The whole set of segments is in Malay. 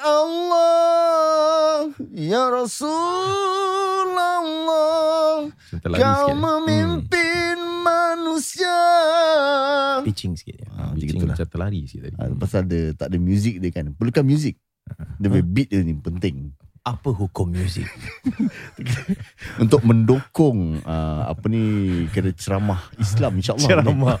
Allah Ya Rasulullah kau sikit. Hmm. memimpin manusia Pitching sikit ya. Ha, Pitching macam terlari sikit tadi. Ah, Pasal ada tak ada muzik dia kan Perlukan muzik Dia punya beat dia ni penting Apa hukum muzik? Untuk mendukung uh, Apa ni Kira ceramah Islam InsyaAllah Ceramah.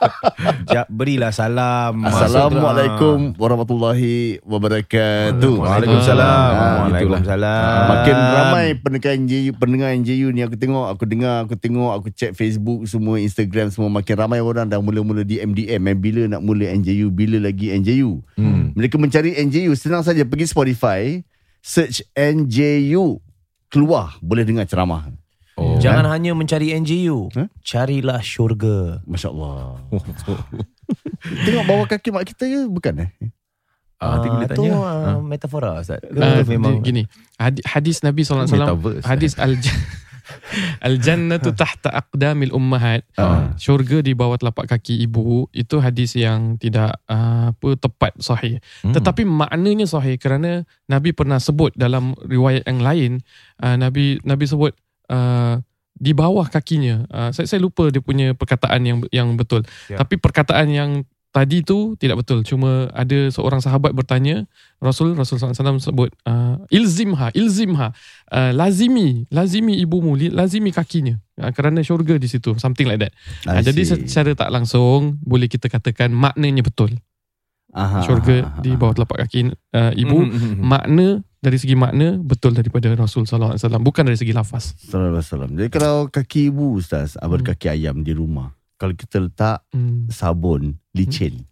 Jap, berilah salam. Assalamualaikum warahmatullahi wabarakatuh. Waalaikumsalam. Ah, Waalaikumsalam. Makin ramai pendengar NJU, pendengar NJU ni aku tengok, aku dengar, aku tengok, aku check Facebook semua, Instagram semua makin ramai orang dah mula-mula DM DM eh, bila nak mula NJU, bila lagi NJU. Hmm. Mereka mencari NJU senang saja pergi Spotify, search NJU keluar boleh dengar ceramah. Oh. Jangan hanya mencari NJU. Huh? Carilah syurga. Masya-Allah. Tengok bawah kaki mak kita je bukan eh? Ah, nanti boleh tu tanya. uh, metafora Ustaz. Ke Uh, memang gini hadis, Nabi SAW Metaverse. hadis al jannatu tahta aqdamil ummahat Ah. syurga di bawah telapak kaki ibu itu hadis yang tidak uh, apa tepat sahih Hmm. tetapi maknanya sahih kerana Nabi pernah sebut dalam riwayat yang lain uh, Nabi Nabi sebut uh, di bawah kakinya uh, saya saya lupa dia punya perkataan yang yang betul Ya. tapi perkataan yang tadi tu tidak betul cuma ada seorang sahabat bertanya Rasul Rasul SAW sebut uh, ilzimha ilzimha uh, lazimi lazimi ibumu lazimi kakinya uh, kerana syurga di situ something like that uh, jadi secara tak langsung boleh kita katakan maknanya betul Aha, syurga aha, di bawah telapak kaki uh, ibu Hmm. makna dari segi makna betul daripada Rasul sallallahu alaihi wasallam bukan dari segi lafaz. Sallallahu alaihi wasallam. Jadi kalau kaki ibu ustaz, Hmm. kaki ayam di rumah. Kalau kita letak Hmm. sabun licin.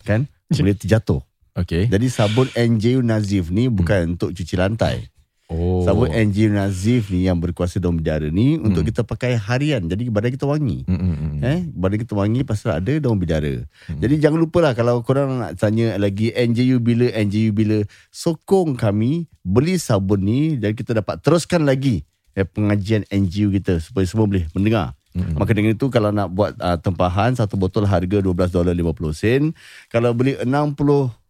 kan? Boleh terjatuh. Okay. Jadi sabun NJU Nazif ni bukan untuk cuci lantai. Oh. Sabun NJU Nazif ni yang berkuasa daun bidara ni untuk Hmm. kita pakai harian. Jadi badan kita wangi. Hmm, hmm, hmm. Eh, badan kita wangi pasal ada daun bidara. Hmm. Jadi jangan lupalah kalau korang nak tanya lagi NJU bila, NJU bila, sokong kami beli sabun ni dan kita dapat teruskan lagi eh, pengajian NJU kita supaya semua boleh mendengar. Hmm. Maka dengan itu kalau nak buat uh, tempahan satu botol harga 12 dolar 50 sen. Kalau beli 60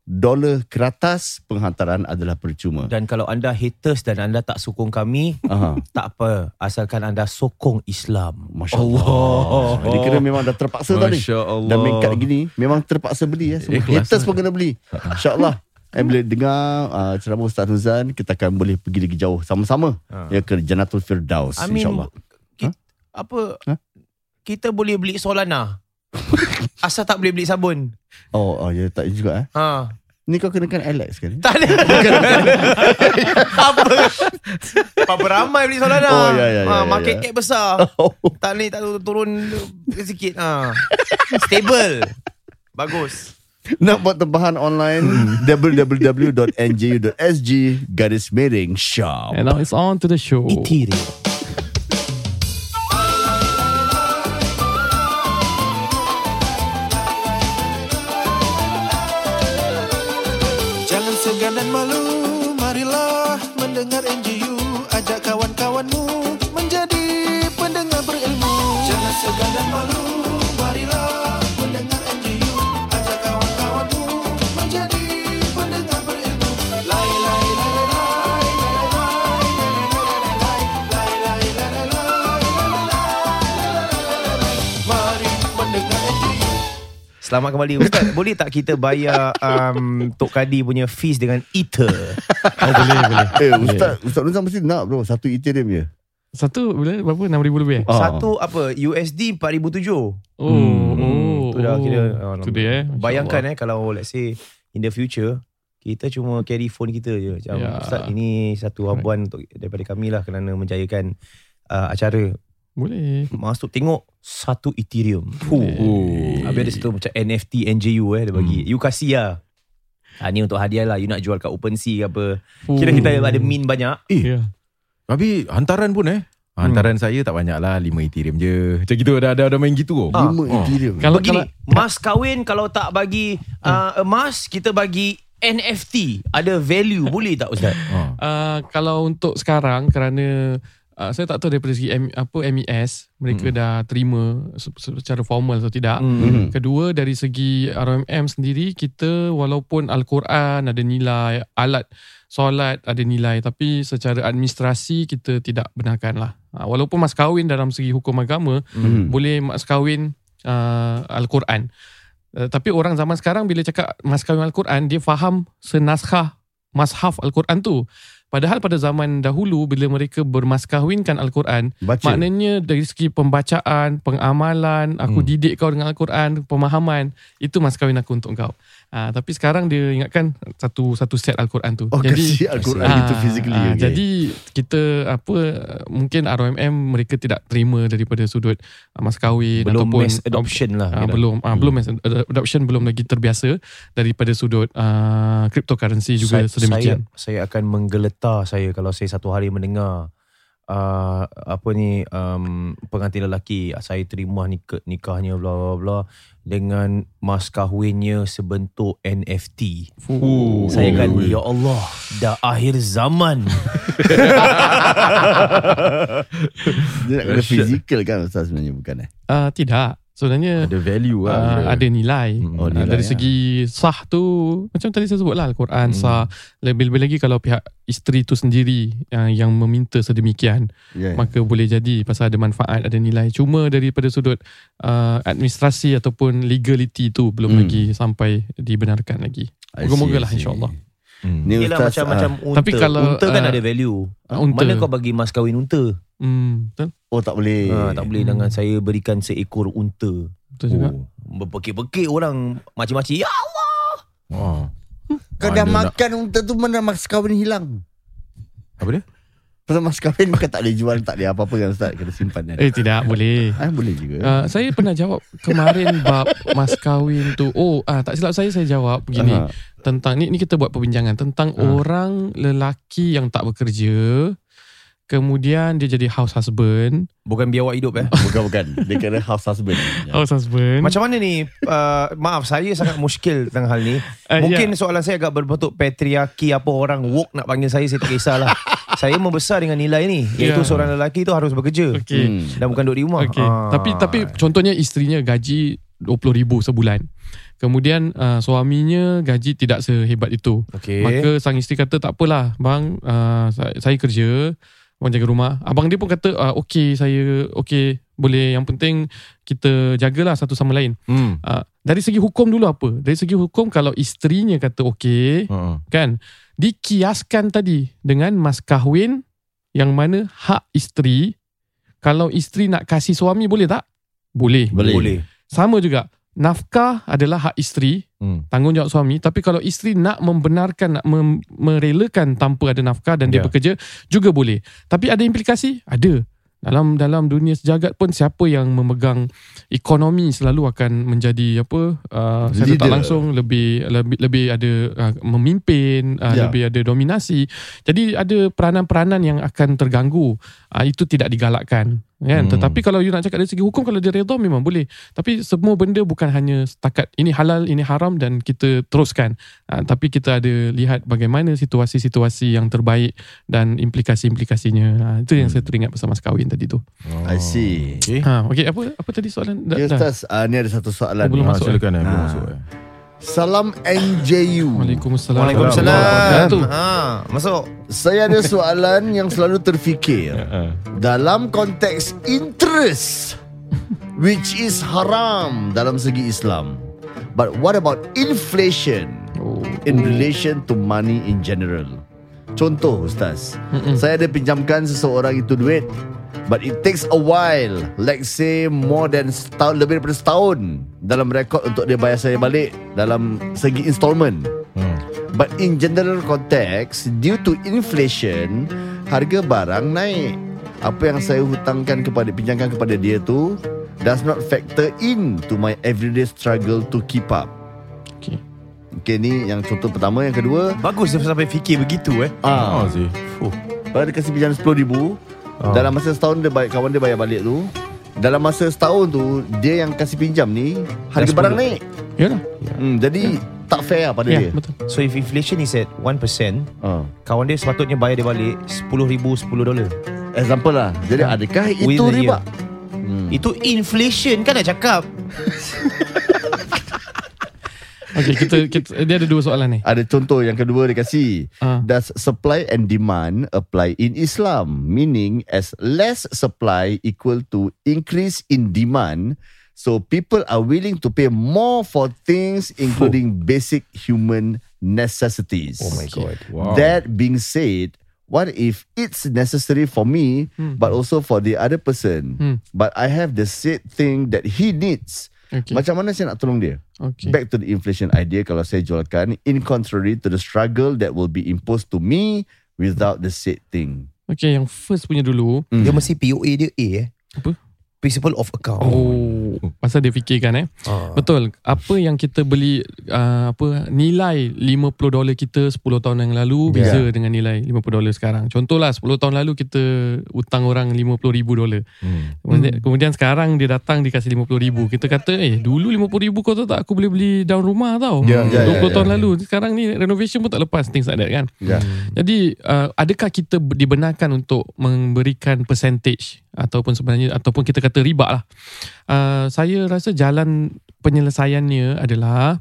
dolar ke atas penghantaran adalah percuma. Dan kalau anda haters dan anda tak sokong kami, Aha. tak apa. Asalkan anda sokong Islam. Masya Allah. Dia kira memang dah terpaksa tadi. Masya Allah. Dan kad gini Memang terpaksa beli ya. Semua Ikhlas. haters pun kena beli InsyaAllah Eh, bila dengar uh, ceramah Ustaz Nuzan Kita akan boleh pergi lagi jauh Sama-sama Ha. Ya ke Janatul Firdaus mean, InsyaAllah apa? Ha? Kita boleh beli Solana. Asal tak boleh beli sabun. Oh, oh ya tak juga eh Ha. Ni kau kenakan Alex kan Tak ada. apa? Apa ramai beli Solana. Oh, ya, ya, ya, ha, ya, market ya. cap besar. Oh. Tak naik tak turun, turun sikit. Ha. Stable. Bagus. Nak buat tempahan online www.nju.sg Garis miring shop And now it's on to the show. Itiri. Jangan dan malu, marilah mendengar NGU. Ajak kawan-kawanmu menjadi pendengar berilmu. Jangan segan dan malu, Selamat kembali Ustaz Boleh tak kita bayar um, Tok Kadi punya fees Dengan Ether Oh, boleh, boleh. Eh Ustaz Ustaz Nuzan mesti nak bro Satu Ethereum je Satu boleh berapa? 6000 lebih eh? Ah. Satu apa USD 4,007 Oh, Hmm, oh. tu dah oh. kira Tu dia eh. Bayangkan eh Kalau let's say In the future Kita cuma carry phone kita je Macam Ya. Ustaz ini Satu habuan untuk Daripada kami lah Kerana menjayakan uh, Acara Boleh. Masuk tengok Satu Ethereum. Oh. Habis ada satu macam NFT NJU eh dia bagi. You kasih lah. Ha, ni untuk hadiah lah. You nak jual kat OpenSea ke apa. Kira kita ada min banyak. Eh, Ya. Habis hantaran pun eh. Hantaran saya tak banyak lah 5 Ethereum je Macam gitu ada, ada, ada main gitu Ah. Lima Oh. Ethereum. Kalau Begini, kalau mas kahwin kalau tak bagi uh, emas, kita bagi NFT. Ada value. Boleh tak Ustaz? ha. uh, kalau untuk sekarang kerana uh, saya tak tahu daripada segi M, apa MES mereka dah terima se- se- secara formal atau tidak. Hmm. Kedua dari segi RMM sendiri kita walaupun al-Quran ada nilai, alat solat ada nilai tapi secara administrasi kita tidak benarkan lah. Ha, walaupun mas kahwin dalam segi hukum agama Hmm. boleh mas kahwin uh, al-Quran. Uh, tapi orang zaman sekarang bila cakap mas kahwin al-Quran dia faham senaskah mashaf al-Quran tu. Padahal pada zaman dahulu bila mereka bermaskahwinkan al-Quran Baca. Maknanya dari segi pembacaan, pengamalan, aku Hmm. didik kau dengan Al-Quran, pemahaman, itu mas kahwin aku untuk kau. Ha, tapi sekarang dia ingatkan satu satu set Al-Quran tu. Oh, kasi Al-Quran Ah, itu physically. ah, okay. Jadi kita apa mungkin ROMM mereka tidak terima daripada sudut ah, mas kahwin Belum ataupun mass adoption lah. Ah, kira. belum ah, belum mass ad- adoption belum lagi terbiasa daripada sudut ah, cryptocurrency juga saya, sedemikian. Saya, saya akan menggeletar saya kalau saya satu hari mendengar uh, apa ni um, pengantin lelaki saya terima nikah, nikahnya bla bla bla dengan mas kahwinnya sebentuk NFT. Oh. Saya kan ya Allah dah akhir zaman. Dia nak kena physical kan Ustaz sebenarnya bukan eh? Ah, tidak. Sebenarnya Ada value lah uh, kira. ada nilai. Hmm. Oh, Uh, nilai, dari ya. segi sah tu macam tadi saya sebut lah Al-Quran Hmm. sah. Lebih-lebih lagi kalau pihak isteri tu sendiri uh, yang meminta sedemikian Ya. maka boleh jadi pasal ada manfaat ada nilai. Cuma daripada sudut uh, administrasi ataupun legality tu belum Hmm. lagi sampai dibenarkan lagi. I see, Moga-moga I lah see. insya-Allah. Hmm. Ni Yelah Ustaz macam-macam ah, unta. Tapi kalau, unta kan uh, ada value. Uh, unta. Mana kau bagi mas kahwin unta? Hmm, betul. Oh tak boleh. Ha, tak boleh Hmm. dengan saya berikan seekor unta. Betul juga. Oh. Berpekik-pekik orang macam-macam. Ya Oh. Kau dah Mana nak- makan unta tu mana mas kahwin hilang? Apa dia? Pasal mas kahwin bukan tak boleh jual, tak boleh apa-apa kan Ustaz. Kena simpan kan. Eh tidak boleh. Ah, boleh juga. Uh, saya pernah jawab kemarin bab mas kahwin tu. Oh, ah tak silap saya saya jawab begini. Aha. tentang ni ni kita buat perbincangan tentang Ha. orang lelaki yang tak bekerja kemudian dia jadi house husband Bukan biawak hidup eh. Bukan-bukan. Dia kena house husband. House husband Macam mana ni uh, Maaf saya sangat muskil Tentang hal ni Ah, Mungkin ya. soalan saya agak berbentuk Patriarki Apa orang woke nak panggil saya Saya tak kisahlah Saya membesar dengan nilai ni. Iaitu Ya. seorang lelaki tu harus bekerja. Okey. Hmm. Dan bukan duduk di rumah. Okey. Ah. tapi tapi contohnya isterinya gaji 20,000 sebulan. Kemudian uh, suaminya gaji tidak sehebat itu. Okey. Maka sang isteri kata tak apalah bang uh, saya, saya kerja Abang jaga rumah. Abang dia pun kata uh, Okey saya Okey boleh. Yang penting Kita jagalah satu sama lain. Hmm. uh, Dari segi hukum dulu apa? Dari segi hukum Kalau isterinya kata okey Ha. Kan Dikiaskan tadi Dengan mas kahwin Yang mana hak isteri Kalau isteri nak kasih suami Boleh tak? Boleh Boleh. Boleh Sama juga Nafkah adalah hak isteri Hmm. tanggungjawab suami tapi kalau isteri nak membenarkan nak mem- merelakan tanpa ada nafkah dan dia Ya. bekerja juga boleh tapi ada implikasi ada dalam dalam dunia sejagat pun siapa yang memegang ekonomi selalu akan menjadi apa uh, saya tak langsung lebih lebih lebih ada uh, memimpin uh, Ya. lebih ada dominasi. Jadi ada peranan-peranan yang akan terganggu. Uh, itu tidak digalakkan kan Hmm. tetapi kalau you nak cakap dari segi hukum kalau dia redha memang boleh tapi semua benda bukan hanya setakat ini halal ini haram dan kita teruskan uh, tapi kita ada lihat bagaimana situasi-situasi yang terbaik dan implikasi-implikasinya uh, itu yang saya teringat pasal mas kahwin tadi tu I see. Okay. ha okey apa apa tadi soalan Ya Ustaz, uh, ni ada satu soalan. Oh, belum Ha, masuk, silakan eh. Belum Ah. masuk eh. Salam NJU. Waalaikumsalam Waalaikumsalam ha, Masuk Saya ada soalan yang selalu terfikir. Ha. Dalam konteks interest which is haram dalam segi Islam. But what about inflation Oh. in relation to money in general? Contoh Ustaz, Mm-mm. saya ada pinjamkan seseorang itu duit but it takes a while, like say more than setahun, lebih daripada setahun dalam rekod untuk dia bayar saya balik dalam segi installment. Hmm. But in general context, due to inflation, harga barang naik. Apa yang saya hutangkan kepada pinjamkan kepada dia tu does not factor in to my everyday struggle to keep up. Okay. Okay ni yang contoh pertama Yang kedua Bagus dia sampai fikir begitu eh. ah, Oh sih. Kalau dia kasih pinjam RM10,000 Ah. Dalam masa setahun dia bayar, Kawan dia bayar balik tu Dalam masa setahun tu Dia yang kasih pinjam ni Harga barang 10. naik Yalah. hmm, Jadi tak fair lah pada Ya, dia betul. So if inflation is at 1%, ah. kawan dia sepatutnya bayar dia balik 10,000 10 dolar. Example lah Jadi adakah itu riba? Hmm. Itu inflation kan nak cakap. Okay, kita, kita, dia ada dua soalan ni. Ada contoh yang kedua dia kasih Ah. Does supply and demand apply in Islam? Meaning as less supply equal to increase in demand So people are willing to pay more for things including basic human necessities. Oh my god. Wow. That being said, what if it's necessary for me Hmm. but also for the other person? Hmm. But I have the said thing that he needs. Okay. Macam mana saya nak tolong dia? okay. Back to the inflation idea kalau saya jualkan in contrary to the struggle that will be imposed to me without the said thing. Okay, yang first punya dulu. Hmm. Dia mesti POA dia A eh. Apa? Principle of account. Oh, pasal dia fikirkan eh. Ah. Betul. Apa yang kita beli uh, apa nilai 50 dolar kita 10 tahun yang lalu Ya. beza dengan nilai 50 dolar sekarang. Contohlah 10 tahun lalu kita hutang orang 50 ribu dolar. Hmm. Kemudian, kemudian sekarang dia datang dia kasih 50 ribu. Kita kata eh dulu 50 ribu kau tahu tak aku boleh beli down rumah tau. Ya, ya, 20 ya, tahun ya. lalu. Sekarang ni renovation pun tak lepas things like that kan. Ya. Jadi uh, adakah kita dibenarkan untuk memberikan percentage ataupun sebenarnya ataupun kita kata riba lah. Uh, saya rasa jalan penyelesaiannya adalah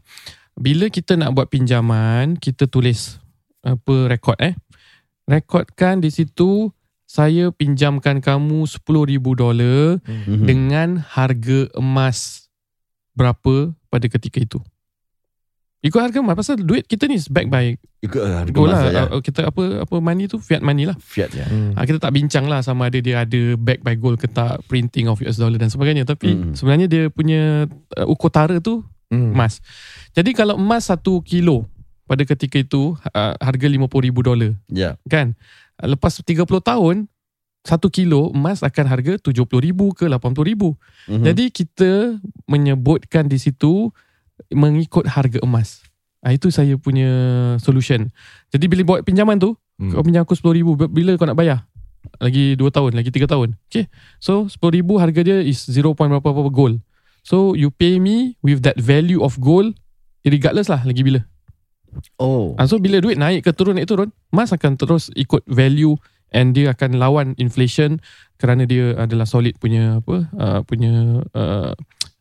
bila kita nak buat pinjaman kita tulis apa rekod eh. Rekodkan di situ saya pinjamkan kamu 10,000 dolar Mhm. dengan harga emas berapa pada ketika itu. Ikut harga emas pasal duit kita ni is backed by Ikut uh, harga lah. ya. Uh, Kita apa apa money tu fiat money lah. Fiat ya. Hmm. Ha, kita tak bincang lah sama ada dia ada back by gold ke tak, printing of US dollar dan sebagainya. Tapi Hmm. sebenarnya dia punya uh, ukur tara tu Hmm. emas. Jadi kalau emas satu kilo pada ketika itu uh, harga 50 ribu dolar Ya. kan. Lepas 30 tahun satu kilo emas akan harga 70 ribu ke 80 ribu. Mhm. Jadi kita menyebutkan di situ mengikut harga emas. Ha, itu saya punya solution. Jadi bila buat pinjaman tu, Hmm. kau pinjam aku RM10,000. Bila kau nak bayar? Lagi 2 tahun, lagi 3 tahun. Okay. So RM10,000 harga dia is 0. berapa-berapa gold. So you pay me with that value of gold regardless lah lagi bila. Oh. Ha, so bila duit naik ke turun naik turun, emas akan terus ikut value and dia akan lawan inflation kerana dia adalah solid punya apa uh, punya uh,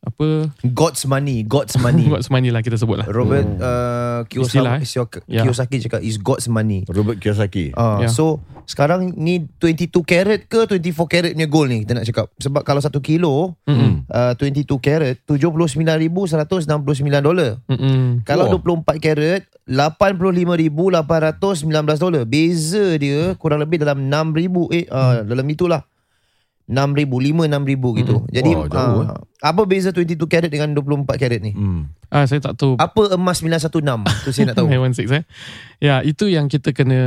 apa God's money, God's money. buat semani lah kita sebut lah. Robert Oh. uh, Istilah, Kiyosaki, eh? Ya. Kiyosaki cakap is God's money. Robert Kiyosaki. Ah, Ya. So sekarang ni 22 carat ke 24 carat punya gold ni kita nak cakap. Sebab kalau 1 kilo Mm-mm. uh, 22 carat 79,169 dolar. Mm-mm. Kalau Wah. 24 carat 85,819 dolar. Beza dia kurang lebih dalam 6,000 eh uh, dalam itulah. 6,000, 5 6,000 gitu. Hmm. Jadi Wah, jauh, ah, apa beza 22 carat dengan 24 carat ni? Hmm. Ah saya tak tahu. Apa emas 916? Tu saya nak tahu. 916 eh. Ya, itu yang kita kena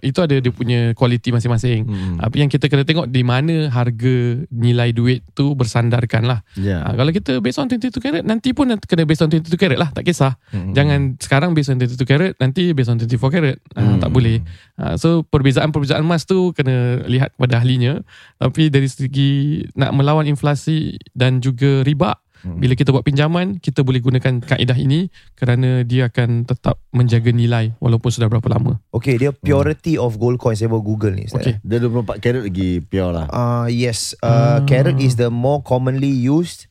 itu ada dia punya kualiti masing-masing. Hmm. Apa yang kita kena tengok di mana harga nilai duit tu bersandarkan lah. Ya. Ha, kalau kita based on 22 carat nanti pun kena based on 22 carat lah, tak kisah. Hmm. Jangan sekarang based on 22 carat, nanti based on 24 carat. Ha, Hmm. Tak boleh. Ha, so perbezaan-perbezaan emas tu kena lihat kepada ahlinya. Tapi dari segi nak melawan inflasi dan juga riba, Hmm. bila kita buat pinjaman, kita boleh gunakan kaedah ini kerana dia akan tetap menjaga nilai walaupun sudah berapa lama. Okay, dia purity of gold coin. Saya Google ni. Ustaz. Okay. Dia 24 karat lagi pure lah. Uh, yes, uh, Ah. carat is the more commonly used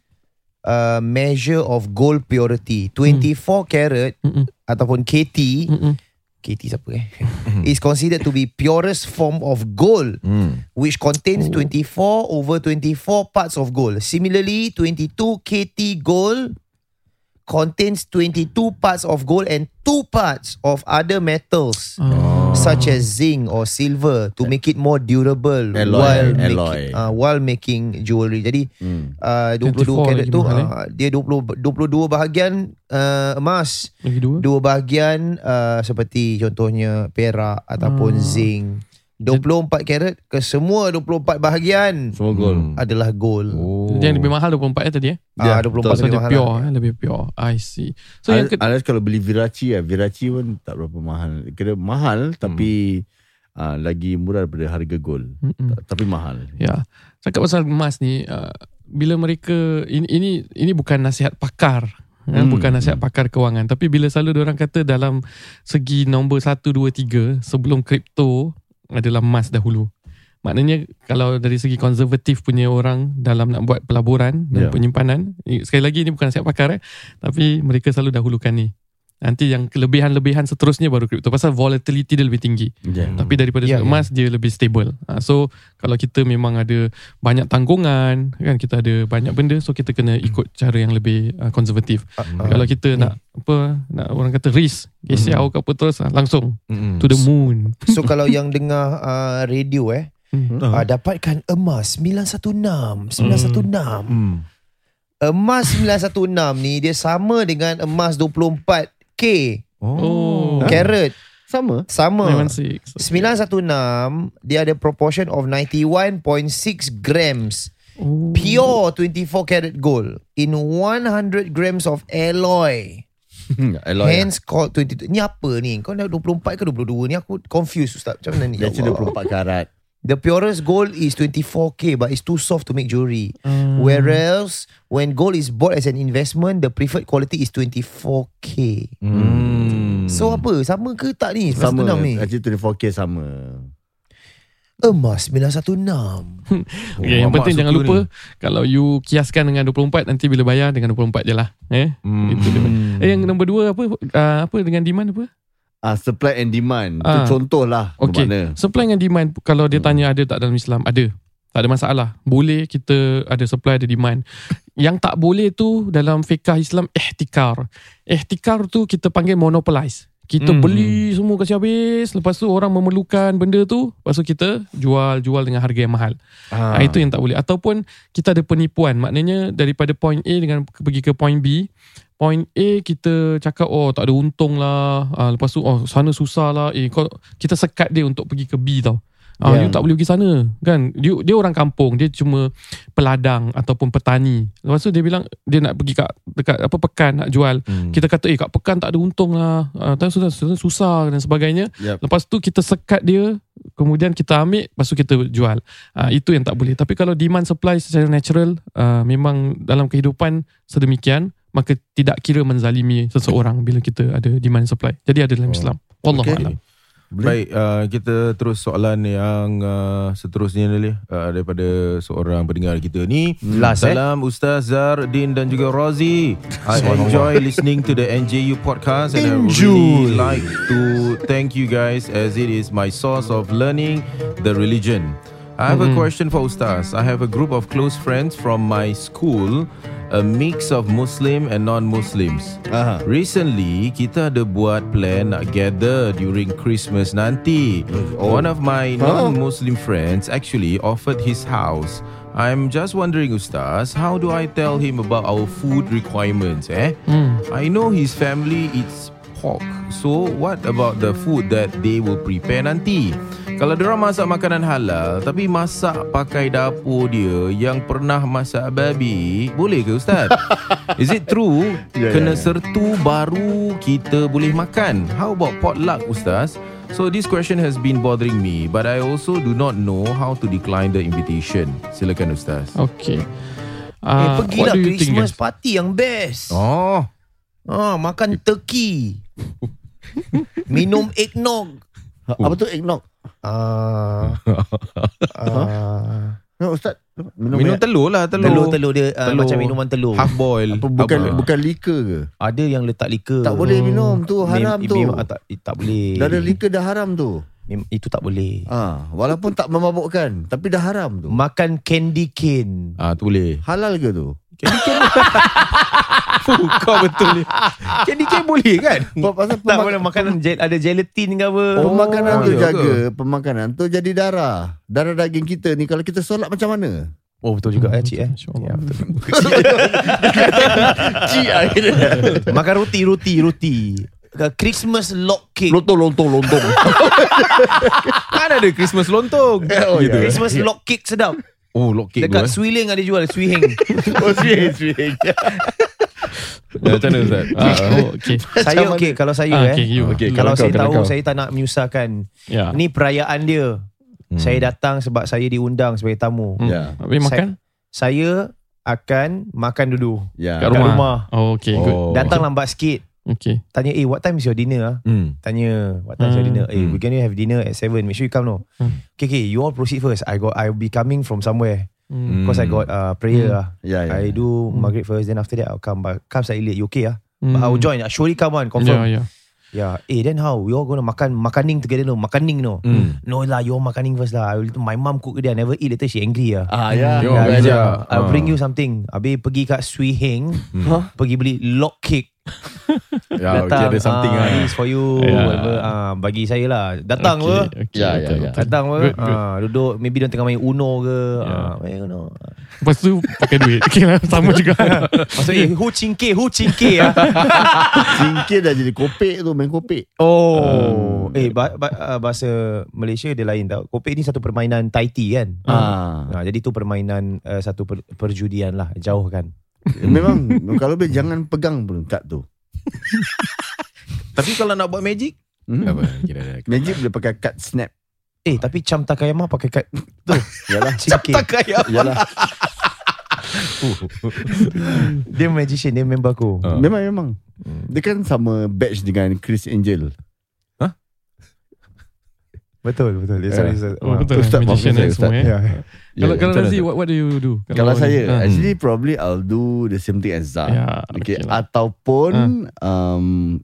uh, measure of gold purity. 24 carat Mm-mm. ataupun KT, Mm-mm. KT siapa eh? is considered to be purest form of gold Hmm. which contains Oh. 24 over 24 parts of gold. Similarly, 22 KT gold contains 22 parts of gold and 2 parts of other metals Ah. such as zinc or silver to make it more durable Alloy, while alloy. making uh, while making jewelry. Jadi Hmm. uh, 22 24 karat tu eh? uh, dia 20 22 bahagian uh, emas, Lagi dua. dua bahagian uh, seperti contohnya perak ataupun Ah. zinc 24 karat ke semua 24 bahagian Semua gold. Hmm. adalah gold. Oh. Yang lebih mahal 24 eh tadi eh. Ah, Ya, 24 So lebih mahal. pure lah. eh, lebih pure. I see. So yang So, ke, Unless kalau beli Virachi ya, Virachi pun tak berapa mahal. Kira mahal tapi uh, lagi murah daripada harga gold. Ta- Tapi mahal. Ya. Cakap pasal emas ni uh, bila mereka ini ini ini bukan nasihat pakar. Hmm. Hmm. Bukan nasihat pakar kewangan Tapi bila selalu orang kata Dalam segi nombor 1, 2, 3 Sebelum kripto Adalah emas dahulu Maknanya Kalau dari segi konservatif punya orang Dalam nak buat pelaburan Dan Ya. penyimpanan Sekali lagi ini bukan nasihat pakar eh, Tapi mereka selalu dahulukan ni Nanti yang kelebihan-lebihan seterusnya baru kripto Pasal volatility dia lebih tinggi Yeah. tapi daripada Ya, yeah, emas dia lebih stable. Ha, so kalau kita memang ada banyak tanggungan, kan kita ada banyak benda so kita kena ikut cara yang lebih uh, konservatif. Ah, Kalau kita nak apa nak orang kata risk, kesiau ke apa terus ah, langsung Mm-mm. to the moon. So kalau yang dengar uh, radio eh Hmm. uh, dapatkan emas 916 916. Hmm. Emas 916 ni dia sama dengan emas 24K Oh. carat. Sama. Sama. Memang six. 916 dia ada proportion of 91.6 grams Oh. pure 24 karat gold in 100 grams of alloy. Alloy. Hence called 22. Ni apa ni? Kau dah 24 ke 22? Ni aku confused ustaz. Macam mana ni? Dia Ya actually Allah. 24 karat. The purest gold is 24k but it's too soft to make jewelry. Hmm. Whereas when gold is bought as an investment, the preferred quality is 24k. Hmm. So apa? Sama ke tak ni? Sama. 916 ni. Actually 24K sama. Emas 916. Okay, yang Mak penting jangan lupa ni. kalau you kiaskan dengan 24 nanti bila bayar dengan 24 je lah. Eh? Hmm. Itu dia. Eh yang nombor dua apa uh, apa dengan demand apa? Ah supply and demand. Ah. Itu contoh lah. Okey. bermakna. Supply dengan demand kalau dia tanya ada tak dalam Islam? Ada. Tak ada masalah. Boleh kita ada supply ada demand. Yang tak boleh tu dalam fiqah Islam ihtikar. Ihtikar tu kita panggil monopolize. Kita Hmm. beli semua kasi habis, lepas tu orang memerlukan benda tu, lepas tu kita jual jual dengan harga yang mahal. Ah. Ha. Itu yang tak boleh. Ataupun kita ada penipuan. Maknanya daripada point A dengan pergi ke point B, point A kita cakap oh tak ada untung lah. Ha, lepas tu oh sana susah lah. Eh kau kita sekat dia untuk pergi ke B tau. Ah, Ya. you tak boleh pergi sana kan dia, dia orang kampung dia cuma peladang ataupun petani lepas tu dia bilang dia nak pergi kat dekat apa pekan nak jual Hmm. kita kata eh kat pekan tak ada untung lah ah, tak susah, susah, susah dan sebagainya Yep. lepas tu kita sekat dia kemudian kita ambil lepas tu kita jual ah, itu yang tak boleh tapi kalau demand supply secara natural ah, memang dalam kehidupan sedemikian maka tidak kira menzalimi seseorang bila kita ada demand supply jadi ada dalam Islam wallahu Okay. alam Baik, uh, kita terus soalan yang uh, seterusnya ni uh, daripada seorang pendengar kita ni. Last, eh? Salam Ustaz Zar, Din dan juga Rozi. I enjoy listening to the NJU podcast and I really like to thank you guys as it is my source of learning the religion. I have a question for Ustaz. I have a group of close friends from my school, a mix of Muslim and non-Muslims. Aha. Recently, kita ada buat plan nak gather during Christmas nanti. One of my non-Muslim friends actually offered his house. I'm just wondering, Ustaz, how do I tell him about our food requirements? Eh, Hmm. I know his family eats pork. So, what about the food that they will prepare nanti? Kalau diorang masak makanan halal tapi masak pakai dapur dia yang pernah masak babi, boleh ke Ustaz? Is it true? Ya, Kena ya. sertu baru kita boleh makan. How about potluck Ustaz? So this question has been bothering me but I also do not know how to decline the invitation. Silakan Ustaz. Okay. Eh, Uh, pergilah what do you think, Christmas guys? party yang best. Oh, Ah, makan turkey. Minum eggnog. Ha, Apa tu eggnog? Ah. ah. No, Ustaz. Minum, minum minum telur lah telur. Telur-telur dia ah, Telur. macam minuman telur. Half boil. apa, bukan Apa? bukan liquor ke? Ada yang letak liquor. Tak boleh minum tu, haram Mem- tu. memang tak, eh, tak boleh. Dah ada liquor dah haram tu. Mem- itu tak boleh. Ah, walaupun tak memabukkan, tapi dah haram tu. Makan candy cane. Ah, tu boleh. Halal ke tu? Candy cane. Kau betul ni. Candy cane boleh kan? Pasal Tak boleh makanan gel, ada gelatin ke apa. Pemakanan Oh, tu ya jaga Pemakanan tu jadi darah Darah daging kita ni Kalau kita solat macam mana Oh betul juga eh cik eh. Ya, betul. Cik akhirnya Makan roti roti roti. Christmas log cake. Lontong, lontong, lontong. Kan ada Christmas lontong. oh, ya. Christmas log cake sedap. Oh, log cake Dekat tu, eh. Swiling ada jual Swiheng. Oh, sweet. Ya, Macam mana Ustaz? Ah, oh, okay. saya okey kalau saya Ah, eh. okay, you. Okay, Kalau saya kau, kalau tahu kau. saya tak nak menyusahkan. Ya. Ni perayaan dia. Hmm. Saya datang sebab saya diundang sebagai tamu. Hmm. Ya. Habis makan Saya akan makan dulu Ya. kat kat rumah. rumah. Oh, okay, good. Oh. Datang lambat sikit. Okay. Tanya, eh what time is your dinner ah? Hmm. Tanya, what time is your Hmm. dinner? Eh, Hmm. we can have dinner at 7. Make sure you come no. Hmm. Okay, okay, you all proceed first. I got, I'll be coming from somewhere. Hmm. Because I got uh, prayer Hmm. ah. Ya, ya. I do Hmm. Maghrib first, then after that I'll come. But come slightly late. You okay ah? Hmm. But I'll join. I surely come on, Yeah, confirm. yeah. Yeah. Eh, then how? We all gonna makan makaning together no? Makaning no? Hmm. No lah, you all makaning first lah. I will, my mom cook dia. I never eat. Later she angry ah. Ah, ya. Tengok, Yeah, belajar. yeah. I'll Ah. bring you something. Habis pergi kat Swee Heng, Hmm. pergi beli log cake. Ya, okay, ada something ah, ah. This for you. Yeah. Whatever. Ah, bagi saya lah. Datang okay, apa? okay, Ya, ya, betul, ya. betul. Datang? Good, good. Ah, duduk. Maybe dia tengah main Uno ke. Yeah. Ah, main Uno. Lepas tu pakai duit. Okay lah, sama juga. Maksudnya, hu cingke, hu cingke ah. Singkir dah jadi kopek tu, main kopek. Oh. Eh, ba- ba- ah, bahasa Malaysia dia lain tau. Kopek ni satu permainan Thai tea kan. Ah. Ah, jadi tu permainan uh, satu per- perjudian lah. Jauh kan. Memang kalau boleh jangan pegang pun kad tu. Tapi kalau nak buat magic, Hmm. apa? Kira ada. Magic boleh pakai kad snap. Eh, tapi Cham Takayama pakai kad Yalah. cingke. kaya. Yalah. Dia magician, dia member aku. Ah. Memang memang. Dia kan sama batch dengan Chris Angel. Betul, betul. Dia sorry, sorry. Oh, betul. Ustaz, Magician eh, semua Ustaz. eh. Ya. Kalau Ya, kalau macam Razi, what, what do you do? Kalau saya Ah. Actually probably I'll do The same thing as Zah Ya, okay, okay lah. Ataupun um,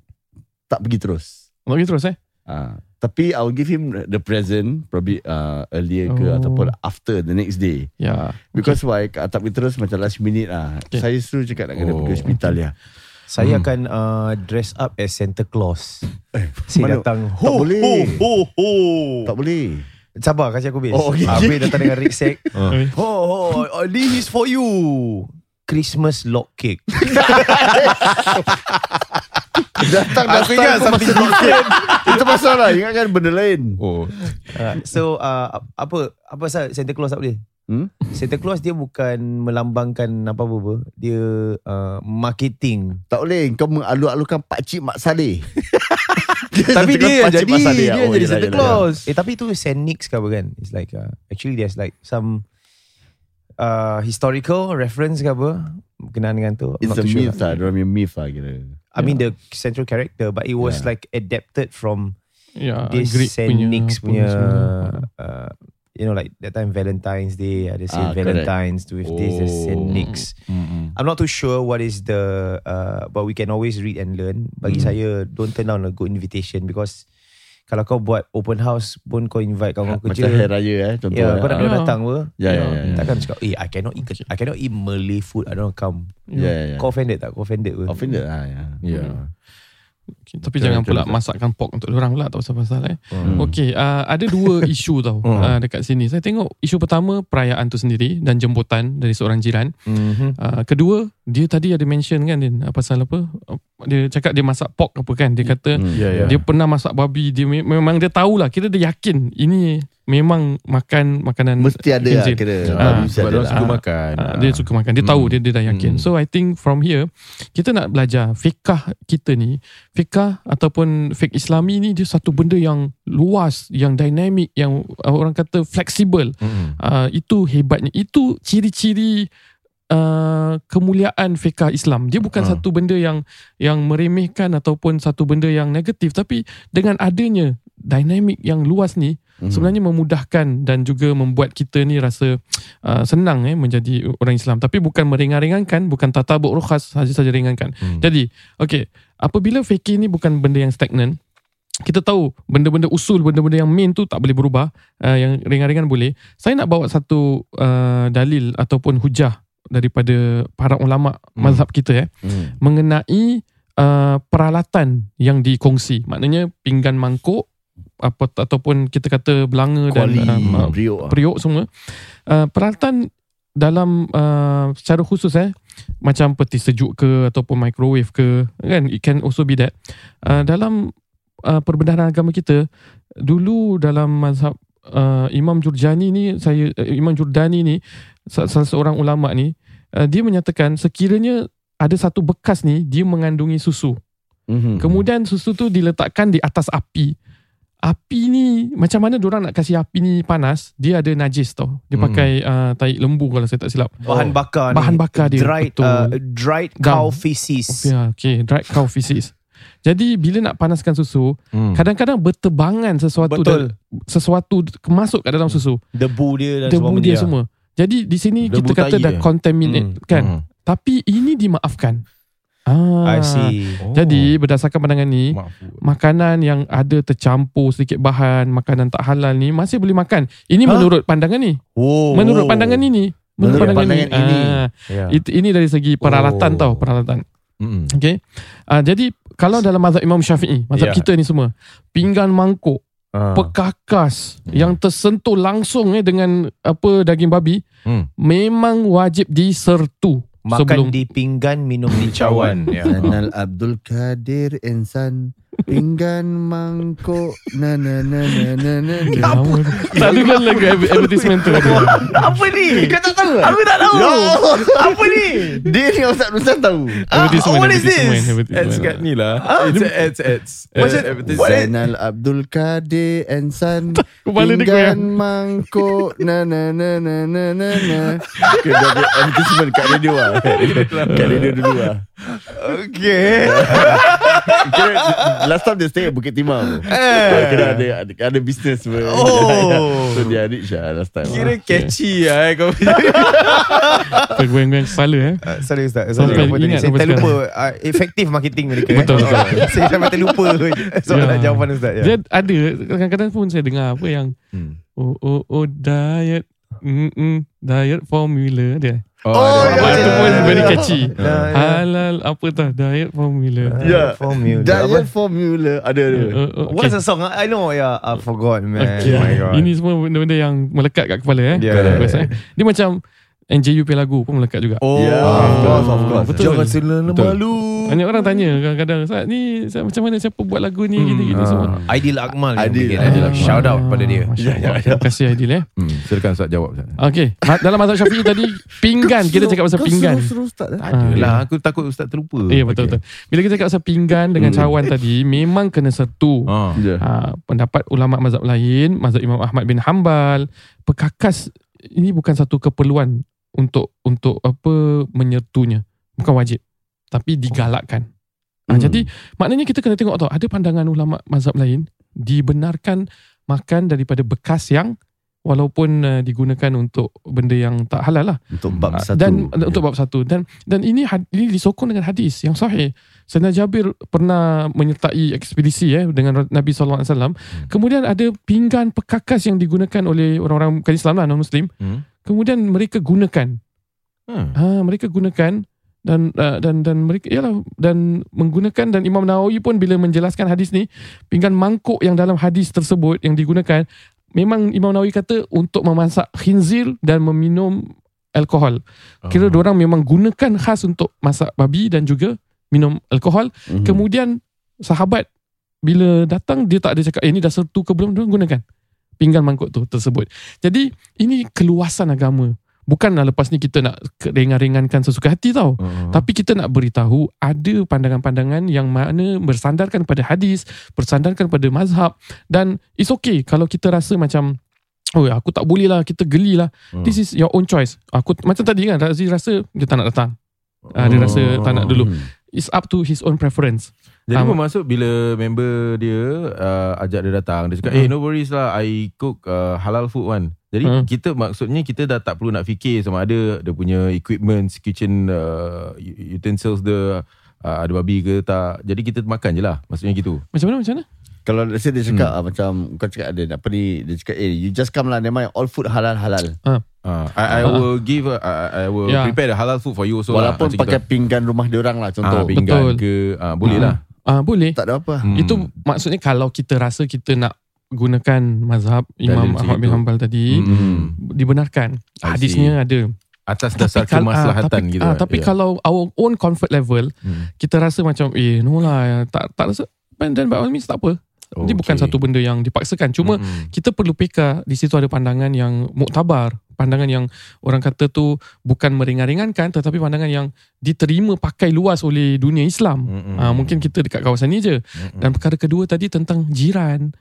Tak pergi terus Nak pergi terus eh? uh, Tapi I'll give him The present Probably uh, Earlier ke Oh. Ataupun after The next day Ya. Because why Tak pergi terus Macam last minute lah Okay. Saya suruh cakap Nak kena Oh. pergi hospital ya Saya Hmm. akan uh, dress up as Santa Claus. Eh, Saya mana- datang. Tak boleh. Ho, ho. Tak boleh Sabar, kasih aku bis. Oh, okay. Habis datang dengan. Ho, ho, oh, this is for you. Christmas log cake. Datang Aku ingat something different Itu pasal lah Ingatkan benda lain Oh. Uh, so, uh, apa apa pasal Santa Claus tak boleh? Hmm? Santa Claus dia bukan melambangkan apa-apa. apa. Dia uh, marketing. Tak boleh Kau mengalu-alukan Pakcik Mak Saleh Tapi dia yang jadi, dia yang jadi Santa Claus. Eh tapi tu Saint Nick's ke apa kan? It's like uh, actually there's like some uh, historical reference ke apa berkenaan dengan tu. I'm It's a myth lah Diorang punya myth lah kira I mean the central character but it was Yeah. like adapted from Ya, this Greek Saint Nick's apa punya uh, you know like that time Valentine's Day ada Saint Ah, correct. Valentine's with this there's Saint Oh. Nick's. Mm-mm. I'm not too sure what is the uh, but we can always read and learn. Bagi Hmm. saya don't turn down a good invitation because kalau kau buat open house pun kau invite kawan kau Macam hari kerja. raya eh Contoh Ya, eh. kau nak Ah. dia datang apa? Ya ya ya ya. Takkan cakap, eh, I cannot eat, I cannot eat Malay food. I don't come. Ya ya ya. Kau offended tak? Kau offended ke? Offended lah ya. Ya. Okay, tapi Betul, jangan betul, pula betul. masakkan pork untuk orang pula tak pasal-pasal eh. Hmm. Okey, uh, ada dua isu tau Hmm. uh, dekat sini. Saya tengok isu pertama perayaan tu sendiri dan jemputan dari seorang jiran. Mhm. Uh, kedua, dia tadi ada mention kan Din, uh, pasal apa? Uh, dia cakap dia masak pork apa kan. Dia kata Hmm. Ya, ya. dia pernah masak babi. Dia me- memang dia tahulah. Kita dia yakin ini memang makan makanan Mesti ada lah kira. Ah, Babi mesti ada dia lah. suka makan. Ah, dia suka makan. Dia tahu Hmm. dia dia dah yakin. Hmm. So I think from here kita nak belajar fiqah kita ni, fiqah ataupun fiqh Islami ni dia satu benda yang luas, yang dynamic, yang uh, orang kata fleksibel. Mm-mm. Uh, itu hebatnya. Itu ciri-ciri Uh, kemuliaan fiqah Islam dia bukan Ah. satu benda yang yang meremehkan ataupun satu benda yang negatif tapi dengan adanya dinamik yang luas ni Mhm. sebenarnya memudahkan dan juga membuat kita ni rasa uh, senang eh menjadi orang Islam tapi bukan meringan-ringankan bukan tatabuk rukhas saja saja ringankan. Hmm. Jadi okey apabila fikih ni bukan benda yang stagnan kita tahu benda-benda usul benda-benda yang main tu tak boleh berubah uh, yang ringan-ringan boleh saya nak bawa satu uh, dalil ataupun hujah daripada para ulama Hmm. mazhab kita eh Hmm. mengenai uh, peralatan yang dikongsi maknanya pinggan mangkuk apa ataupun kita kata belanga Kuali, dan uh, briok lah. periuk semua uh, peralatan dalam uh, secara khusus eh macam peti sejuk ke ataupun microwave ke kan it can also be that uh, dalam uh, perbendaharaan agama kita dulu dalam mazhab uh, Imam Jurjani ni saya uh, Imam Jurdani ni sa- salah seorang ulama ni uh, dia menyatakan sekiranya ada satu bekas ni dia mengandungi susu Mhm. Kemudian susu tu diletakkan di atas api. Api ni macam mana orang nak kasih api ni panas? Dia ada najis tau. Dia Hmm. pakai uh, tahi lembu kalau saya tak silap. Bahan bakar ni. Bahan bakar dia, Dried, betul. uh, dried cow feces. Ya, okay, dried cow feces. Jadi bila nak panaskan susu, Hmm. kadang-kadang berterbangan sesuatu Betul. dan sesuatu masuk kat dalam susu. Debu dia dan Debu dia semua. Jadi di sini Debu kita kata tai dah contaminate Hmm, kan. Hmm. Tapi ini dimaafkan. Ah. I see. Oh. Jadi berdasarkan pandangan ni, Maaf. makanan yang ada tercampur sedikit bahan, makanan tak halal ni masih boleh makan. Ini Ha? menurut pandangan ni. Oh. Menurut pandangan ini. Menurut pandangan ini. Ah, Ya. itu ini dari segi peralatan Oh. tau, peralatan. Hmm. Okay. Ah, jadi kalau dalam mazhab Imam Syafi'i, mazhab Ya. kita ni semua, pinggan mangkuk, Ah. pekakas yang tersentuh langsung eh dengan apa daging babi, Hmm. memang wajib disertu Makan sebelum di pinggan, minum di cawan. ya. Zainal Abdul Kadir insan pinggan mangkuk na na na na na na. na. Apa? Tak ada kan lagu adver- advertisement tu. Apa ni? Kau tak tahu? Aku tak tahu. Ya. Apa ni? Dia ni Ustaz Nusran tahu. Advertisement, what is this? Ads kat ni lah. It's ads, ads. Macam- Advertisement. Zainal Abdul Kadir dia pinggan mangkuk na na na na na na na. Okay, dia ada advertisement kat radio lah. Kat radio dulu lah. Okay. Kira, last time dia stay at Bukit Timah tu. Eh. Kira ada, ada, ada business semua. Oh. so dia rich lah last time. Kira catchy lah eh, kau. Goyang-goyang kepala eh. Uh, sorry Ustaz Sampai Sorry apa tadi Saya sampai terlupa uh, Efektif marketing mereka Betul, eh. betul. Saya sampai terlupa Soalan Ya. jawapan Ustaz ya. Dia ada kadang-kadang pun saya dengar apa yang Hmm. oh oh oh diet mm -mm, diet formula dia. Oh, Oh, ada- ya, ya, tu pun ya, very catchy. Ya, ya. Halal apa tah diet formula. Ya. Formula Diet Apa? formula ada ada. Uh, uh, What's the song I know yeah, I forgot man Okay. Oh my god Ini semua benda-benda yang melekat kat kepala eh. Ya, best, eh. Dia macam NJU punya lagu pun melekat juga. Oh Ya, of course, of course. Betul. Jangan Betul. malu Banyak orang tanya kadang-kadang Ustaz ni Ustaz, macam mana siapa buat lagu ni Hmm. gini-gini Ah. semua. Aidil Akmal yang Aidil. bikin, Aidil. Akmal. Shout out pada dia Ya, ya, ya. Terima kasih Aidil eh. Hmm. Silakan Ustaz jawab Ustaz. Okey, dalam mazhab Syafi'i tadi pinggan kita cakap pasal pinggan. Ustaz eh? Ah, Yalah, aku takut Ustaz terlupa. Ya betul betul. Bila kita cakap pasal pinggan dengan cawan tadi memang kena sertu. Ah. Pendapat ulama mazhab lain, mazhab Imam Ahmad bin Hambal, pekakas ini bukan satu keperluan untuk untuk apa menyertunya. Bukan wajib. Tapi digalakkan. Ha, Hmm. Jadi maknanya kita kena tengok tau ada pandangan ulama mazhab lain dibenarkan makan daripada bekas yang walaupun uh, digunakan untuk benda yang tak halal lah. Untuk bab Ah, satu. dan untuk bab satu dan dan ini ini disokong dengan hadis yang sahih. Sayyidina Jabir pernah menyertai ekspedisi eh dengan Nabi sallallahu alaihi wasallam. Kemudian ada pinggan pekakas yang digunakan oleh orang-orang bukan Islam lah non muslim. Hmm. Kemudian mereka gunakan. Hmm. Ha mereka gunakan dan uh, dan dan mereka yalah dan menggunakan dan Imam Nawawi pun bila menjelaskan hadis ni pinggan mangkuk yang dalam hadis tersebut yang digunakan memang Imam Nawawi kata untuk memasak khinzir dan meminum alkohol. Kira Ah. orang memang gunakan khas untuk masak babi dan juga minum alkohol. Mhm. Kemudian sahabat bila datang dia tak ada cakap eh ni dah sertu ke belum dia gunakan pinggan mangkuk tu tersebut. Jadi ini keluasan agama. Bukanlah lepas ni kita nak ringan-ringankan sesuka hati tau. Ah. Tapi kita nak beritahu ada pandangan-pandangan yang mana bersandarkan pada hadis, bersandarkan pada mazhab dan it's okay kalau kita rasa macam oh aku tak boleh lah, kita geli lah. Hmm. This is your own choice. Aku macam tadi kan Razi rasa dia tak nak datang. Ah, dia rasa tak nak dulu. It's up to his own preference. Jadi Um, bermaksud bila member dia uh, ajak dia datang, dia cakap, Hmm. "Eh, no worries lah, I cook uh, halal food one." Jadi Hmm. kita maksudnya kita dah tak perlu nak fikir sama ada dia punya equipment, kitchen uh, utensils dia uh, ada babi ke tak. Jadi kita makan je lah. Maksudnya gitu. Macam mana macam mana? Kalau let's say dia cakap ah, macam kau cakap ada apa ni dia cakap eh you just come lah never mind all food halal halal. Uh, I, I Ah. will give uh, I, I will Ya. prepare the halal food for you also Walaupun lah. Pakai gitu. pinggan rumah dia orang lah ah, contoh. pinggan Betul. ke ah, boleh Ah. lah. Ah boleh. tak ada apa. Hmm. Itu maksudnya kalau kita rasa kita nak gunakan mazhab Imam Ahmad bin. Hanbal tadi Hmm. dibenarkan. Hadisnya ada. Atas dasar kal- kemaslahatan ah, tapi, gitu. ah, kan? tapi Ya. kalau our own comfort level Hmm. kita rasa macam eh no lah tak tak rasa dan by all means tak apa. Ini bukan Okay. satu benda yang dipaksakan. Cuma Mm-mm. kita perlu peka di situ ada pandangan yang muktabar, pandangan yang orang kata tu bukan meringan-ringankan tetapi pandangan yang diterima pakai luas oleh dunia Islam. Mm-mm. Ah, mungkin kita dekat kawasan ni je. Mm-mm. Dan perkara kedua tadi tentang jiran,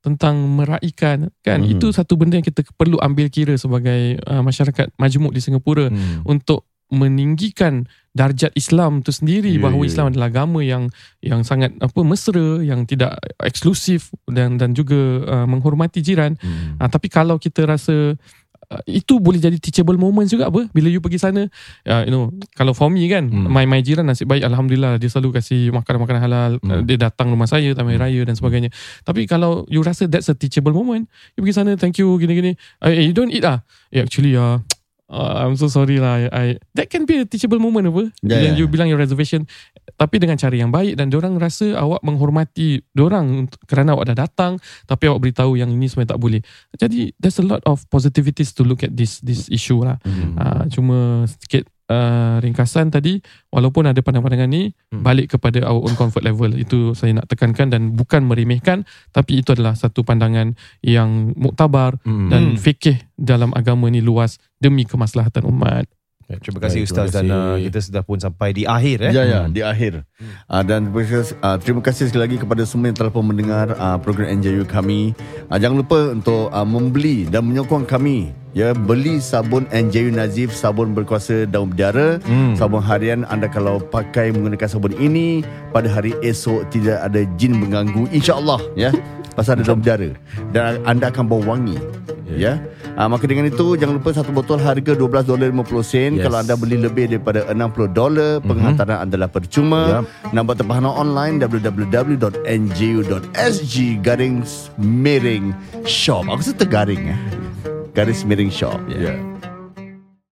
tentang meraikan kan. Mhm. Itu satu benda yang kita perlu ambil kira sebagai uh, masyarakat majmuk di Singapura Hmm. untuk meninggikan darjat Islam tu sendiri Ya, bahawa ya, Islam ya. adalah agama yang yang sangat apa mesra, yang tidak eksklusif dan dan juga uh, menghormati jiran. Hmm. Uh, tapi kalau kita rasa uh, itu boleh jadi teachable moment juga apa bila you pergi sana uh, you know kalau for me kan Hmm. my my jiran nasib baik alhamdulillah dia selalu kasih makanan-makanan halal Hmm. uh, dia datang rumah saya time Hmm. raya dan sebagainya tapi kalau you rasa that's a teachable moment you pergi sana thank you gini-gini uh, you don't eat ah yeah, actually uh, Uh, I'm so sorry lah. I, I that can be a teachable moment apa. Yeah, Yeah, yeah. you bilang your reservation tapi dengan cara yang baik dan orang rasa awak menghormati orang kerana awak dah datang tapi awak beritahu yang ini sebenarnya tak boleh. Jadi there's a lot of positivities to look at this this issue lah. Hmm. Uh, cuma sedikit uh, ringkasan tadi walaupun ada pandangan-pandangan ni Hmm. balik kepada our own comfort level itu saya nak tekankan dan bukan meremehkan tapi itu adalah satu pandangan yang muktabar Hmm. dan Hmm. fikih dalam agama ni luas demi kemaslahatan umat. Terima kasih Baik, terima Ustaz dan kasih. uh, kita sudah pun sampai di akhir eh. Ya ya Hmm. di akhir. Uh, dan terima kasih, uh, terima kasih sekali lagi kepada semua yang telah pun mendengar uh, program NJU kami. Uh, jangan lupa untuk uh, membeli dan menyokong kami. Ya, beli sabun NJU Nazif, sabun berkuasa daun berjara, Hmm. sabun harian anda kalau pakai menggunakan sabun ini pada hari esok tidak ada jin mengganggu insya-Allah ya. Pasal ada daun berjara dan anda akan bau wangi. Ya. Uh, maka dengan itu jangan lupa satu botol harga 12 dolar 50 sen. Yes. Kalau anda beli lebih daripada 60 dolar, penghantaran adalah percuma. Yap. Nombor terpahala online www.nju.sg garing miring shop. Aku rasa tergaring eh. Garis miring shop. Ya. Yeah.